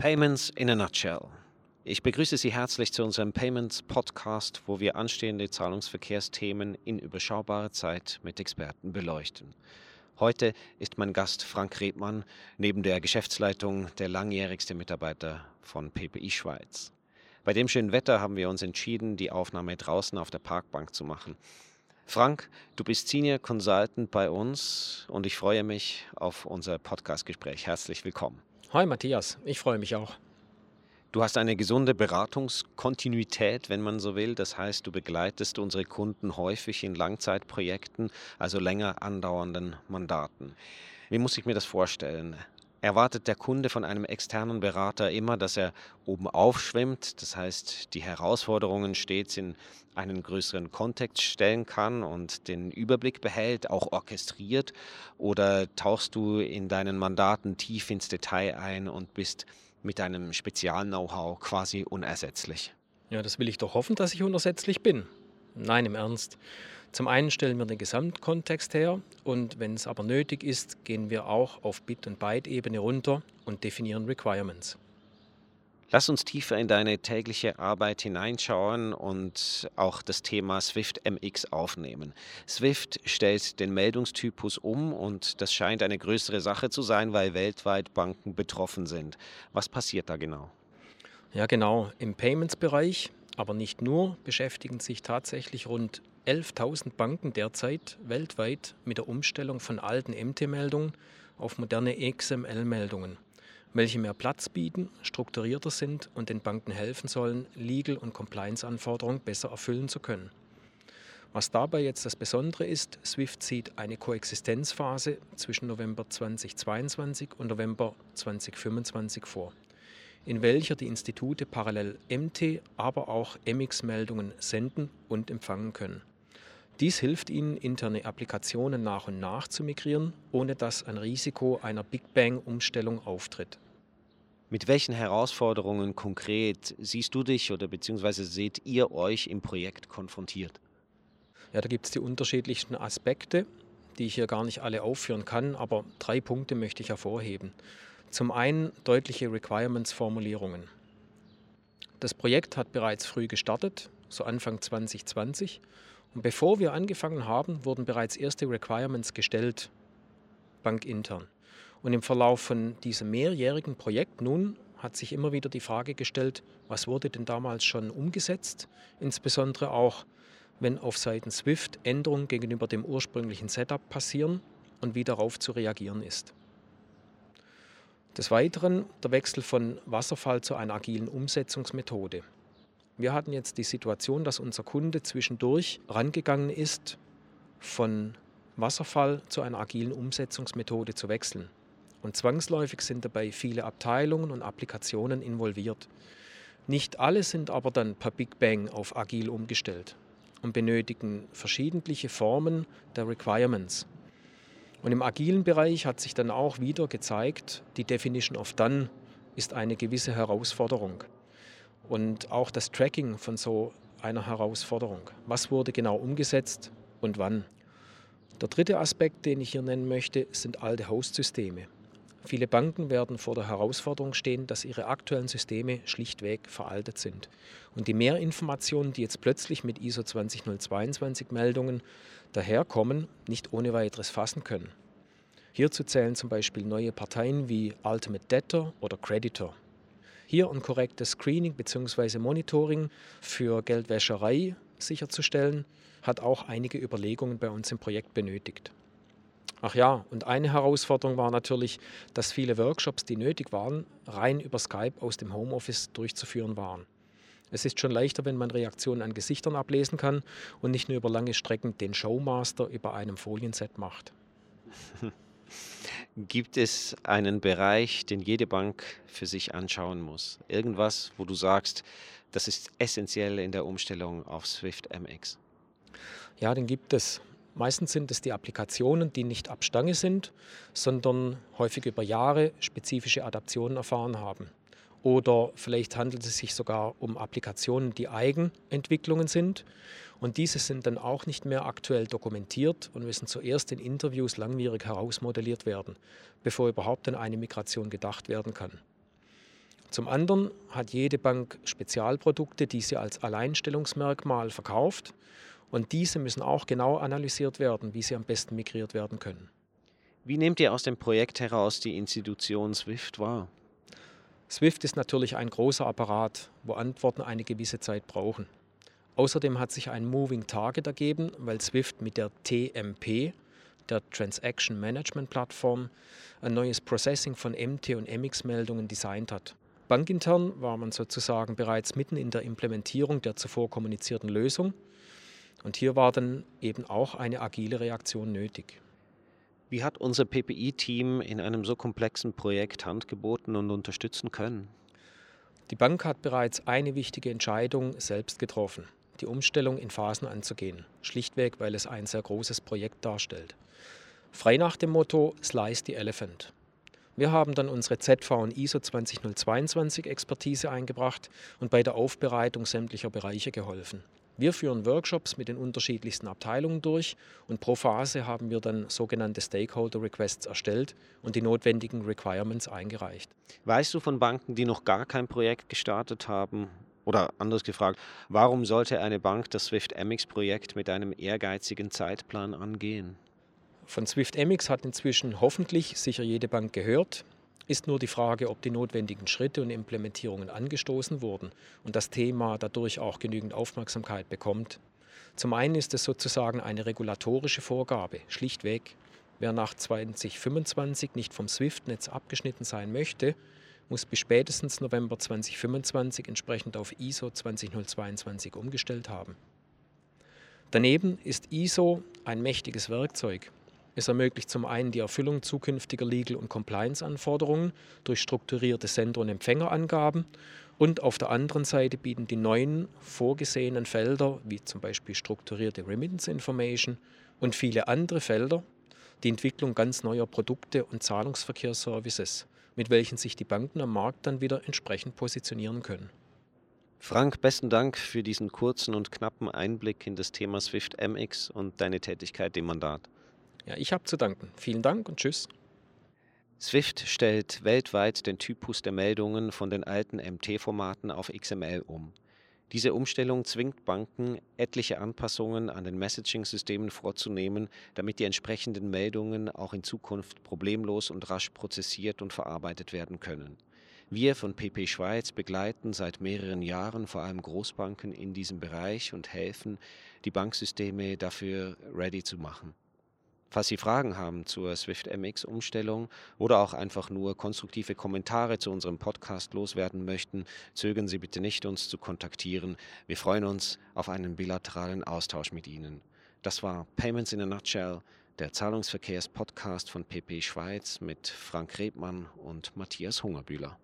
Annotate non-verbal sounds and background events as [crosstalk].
Payments in a Nutshell. Ich begrüße Sie herzlich zu unserem Payments Podcast, wo wir anstehende Zahlungsverkehrsthemen in überschaubarer Zeit mit Experten beleuchten. Heute ist mein Gast Frank Redmann, neben der Geschäftsleitung der langjährigste Mitarbeiter von PPI Schweiz. Bei dem schönen Wetter haben wir uns entschieden, die Aufnahme draußen auf der Parkbank zu machen. Frank, du bist Senior Consultant bei uns und ich freue mich auf unser Podcastgespräch. Herzlich willkommen. Hi Matthias, ich freue mich auch. Du hast eine gesunde Beratungskontinuität, wenn man so will. Das heißt, du begleitest unsere Kunden häufig in Langzeitprojekten, also länger andauernden Mandaten. Wie muss ich mir das vorstellen? Erwartet der Kunde von einem externen Berater immer, dass er oben aufschwimmt, das heißt, die Herausforderungen stets in einen größeren Kontext stellen kann und den Überblick behält, auch orchestriert? Oder tauchst du in deinen Mandaten tief ins Detail ein und bist mit deinem Spezial-Know-how quasi unersetzlich? Ja, das will ich doch hoffen, dass ich unersetzlich bin. Nein, im Ernst. Zum einen stellen wir den Gesamtkontext her und wenn es aber nötig ist, gehen wir auch auf Bit- und Byte-Ebene runter und definieren Requirements. Lass uns tiefer in deine tägliche Arbeit hineinschauen und auch das Thema Swift MX aufnehmen. Swift stellt den Meldungstypus um und das scheint eine größere Sache zu sein, weil weltweit Banken betroffen sind. Was passiert da genau? Ja, genau. Im Payments-Bereich, aber nicht nur, beschäftigen sich tatsächlich rund 11.000 Banken derzeit weltweit mit der Umstellung von alten MT-Meldungen auf moderne XML-Meldungen welche mehr Platz bieten, strukturierter sind und den Banken helfen sollen, Legal- und Compliance-Anforderungen besser erfüllen zu können. Was dabei jetzt das Besondere ist, SWIFT sieht eine Koexistenzphase zwischen November 2022 und November 2025 vor, in welcher die Institute parallel MT, aber auch MX-Meldungen senden und empfangen können. Dies hilft Ihnen, interne Applikationen nach und nach zu migrieren, ohne dass ein Risiko einer Big Bang-Umstellung auftritt. Mit welchen Herausforderungen konkret siehst du dich oder beziehungsweise seht ihr euch im Projekt konfrontiert? Ja, da gibt es die unterschiedlichsten Aspekte, die ich hier gar nicht alle aufführen kann, aber drei Punkte möchte ich hervorheben. Zum einen deutliche Requirements-Formulierungen. Das Projekt hat bereits früh gestartet, so Anfang 2020, und bevor wir angefangen haben, wurden bereits erste Requirements gestellt, bankintern. Und im Verlauf von diesem mehrjährigen Projekt nun hat sich immer wieder die Frage gestellt, was wurde denn damals schon umgesetzt, insbesondere auch, wenn auf Seiten Swift Änderungen gegenüber dem ursprünglichen Setup passieren und wie darauf zu reagieren ist. Des Weiteren der Wechsel von Wasserfall zu einer agilen Umsetzungsmethode. Wir hatten jetzt die Situation, dass unser Kunde zwischendurch rangegangen ist, von Wasserfall zu einer agilen Umsetzungsmethode zu wechseln. Und zwangsläufig sind dabei viele Abteilungen und Applikationen involviert. Nicht alle sind aber dann per Big Bang auf agil umgestellt und benötigen verschiedentliche Formen der Requirements. Und im agilen Bereich hat sich dann auch wieder gezeigt, die Definition of Done ist eine gewisse Herausforderung und auch das Tracking von so einer Herausforderung. Was wurde genau umgesetzt und wann? Der dritte Aspekt, den ich hier nennen möchte, sind alte Host-Systeme. Viele Banken werden vor der Herausforderung stehen, dass ihre aktuellen Systeme schlichtweg veraltet sind und die Mehrinformationen, die jetzt plötzlich mit ISO 20022 Meldungen daherkommen, nicht ohne weiteres fassen können. Hierzu zählen zum Beispiel neue Parteien wie Ultimate Debtor oder Creditor. Hier ein korrektes Screening bzw. Monitoring für Geldwäscherei sicherzustellen, hat auch einige Überlegungen bei uns im Projekt benötigt. Ach ja, und eine Herausforderung war natürlich, dass viele Workshops, die nötig waren, rein über Skype aus dem Homeoffice durchzuführen waren. Es ist schon leichter, wenn man Reaktionen an Gesichtern ablesen kann und nicht nur über lange Strecken den Showmaster über einem Folienset macht. [laughs] Gibt es einen Bereich, den jede Bank für sich anschauen muss? Irgendwas, wo du sagst, das ist essentiell in der Umstellung auf Swift MX? Ja, den gibt es. Meistens sind es die Applikationen, die nicht ab Stange sind, sondern häufig über Jahre spezifische Adaptionen erfahren haben. Oder vielleicht handelt es sich sogar um Applikationen, die Eigenentwicklungen sind und diese sind dann auch nicht mehr aktuell dokumentiert und müssen zuerst in Interviews langwierig herausmodelliert werden, bevor überhaupt an eine Migration gedacht werden kann. Zum anderen hat jede Bank Spezialprodukte, die sie als Alleinstellungsmerkmal verkauft und diese müssen auch genau analysiert werden, wie sie am besten migriert werden können. Wie nehmt ihr aus dem Projekt heraus die Institution SWIFT wahr? SWIFT ist natürlich ein großer Apparat, wo Antworten eine gewisse Zeit brauchen. Außerdem hat sich ein Moving Target ergeben, weil SWIFT mit der TMP, der Transaction Management Plattform, ein neues Processing von MT und MX-Meldungen designt hat. Bankintern war man sozusagen bereits mitten in der Implementierung der zuvor kommunizierten Lösung und hier war dann eben auch eine agile Reaktion nötig. Wie hat unser PPI-Team in einem so komplexen Projekt Hand geboten und unterstützen können? Die Bank hat bereits eine wichtige Entscheidung selbst getroffen, die Umstellung in Phasen anzugehen, schlichtweg weil es ein sehr großes Projekt darstellt. Frei nach dem Motto Slice the Elephant. Wir haben dann unsere ZV und ISO 20022 Expertise eingebracht und bei der Aufbereitung sämtlicher Bereiche geholfen. Wir führen Workshops mit den unterschiedlichsten Abteilungen durch und pro Phase haben wir dann sogenannte Stakeholder Requests erstellt und die notwendigen Requirements eingereicht. Weißt du von Banken, die noch gar kein Projekt gestartet haben? Oder anders gefragt, warum sollte eine Bank das Swift MX Projekt mit einem ehrgeizigen Zeitplan angehen? Von Swift MX hat inzwischen hoffentlich sicher jede Bank gehört. Ist nur die Frage, ob die notwendigen Schritte und Implementierungen angestoßen wurden und das Thema dadurch auch genügend Aufmerksamkeit bekommt. Zum einen ist es sozusagen eine regulatorische Vorgabe, schlichtweg. Wer nach 2025 nicht vom SWIFT-Netz abgeschnitten sein möchte, muss bis spätestens November 2025 entsprechend auf ISO 20022 umgestellt haben. Daneben ist ISO ein mächtiges Werkzeug, es ermöglicht zum einen die Erfüllung zukünftiger Legal- und Compliance-Anforderungen durch strukturierte Sender- und Empfängerangaben und auf der anderen Seite bieten die neuen vorgesehenen Felder, wie zum Beispiel strukturierte Remittance Information und viele andere Felder, die Entwicklung ganz neuer Produkte und Zahlungsverkehrsservices, mit welchen sich die Banken am Markt dann wieder entsprechend positionieren können. Frank, besten Dank für diesen kurzen und knappen Einblick in das Thema Swift MX und deine Tätigkeit im Mandat. Ja, ich habe zu danken. Vielen Dank und tschüss. Swift stellt weltweit den Typus der Meldungen von den alten MT-Formaten auf XML um. Diese Umstellung zwingt Banken, etliche Anpassungen an den Messaging-Systemen vorzunehmen, damit die entsprechenden Meldungen auch in Zukunft problemlos und rasch prozessiert und verarbeitet werden können. Wir von PP Schweiz begleiten seit mehreren Jahren vor allem Großbanken in diesem Bereich und helfen, die Banksysteme dafür ready zu machen. Falls Sie Fragen haben zur Swift MX Umstellung oder auch einfach nur konstruktive Kommentare zu unserem Podcast loswerden möchten, zögern Sie bitte nicht, uns zu kontaktieren. Wir freuen uns auf einen bilateralen Austausch mit Ihnen. Das war Payments in a Nutshell, der Zahlungsverkehrs-Podcast von PP Schweiz mit Frank Rebmann und Matthias Hungerbühler.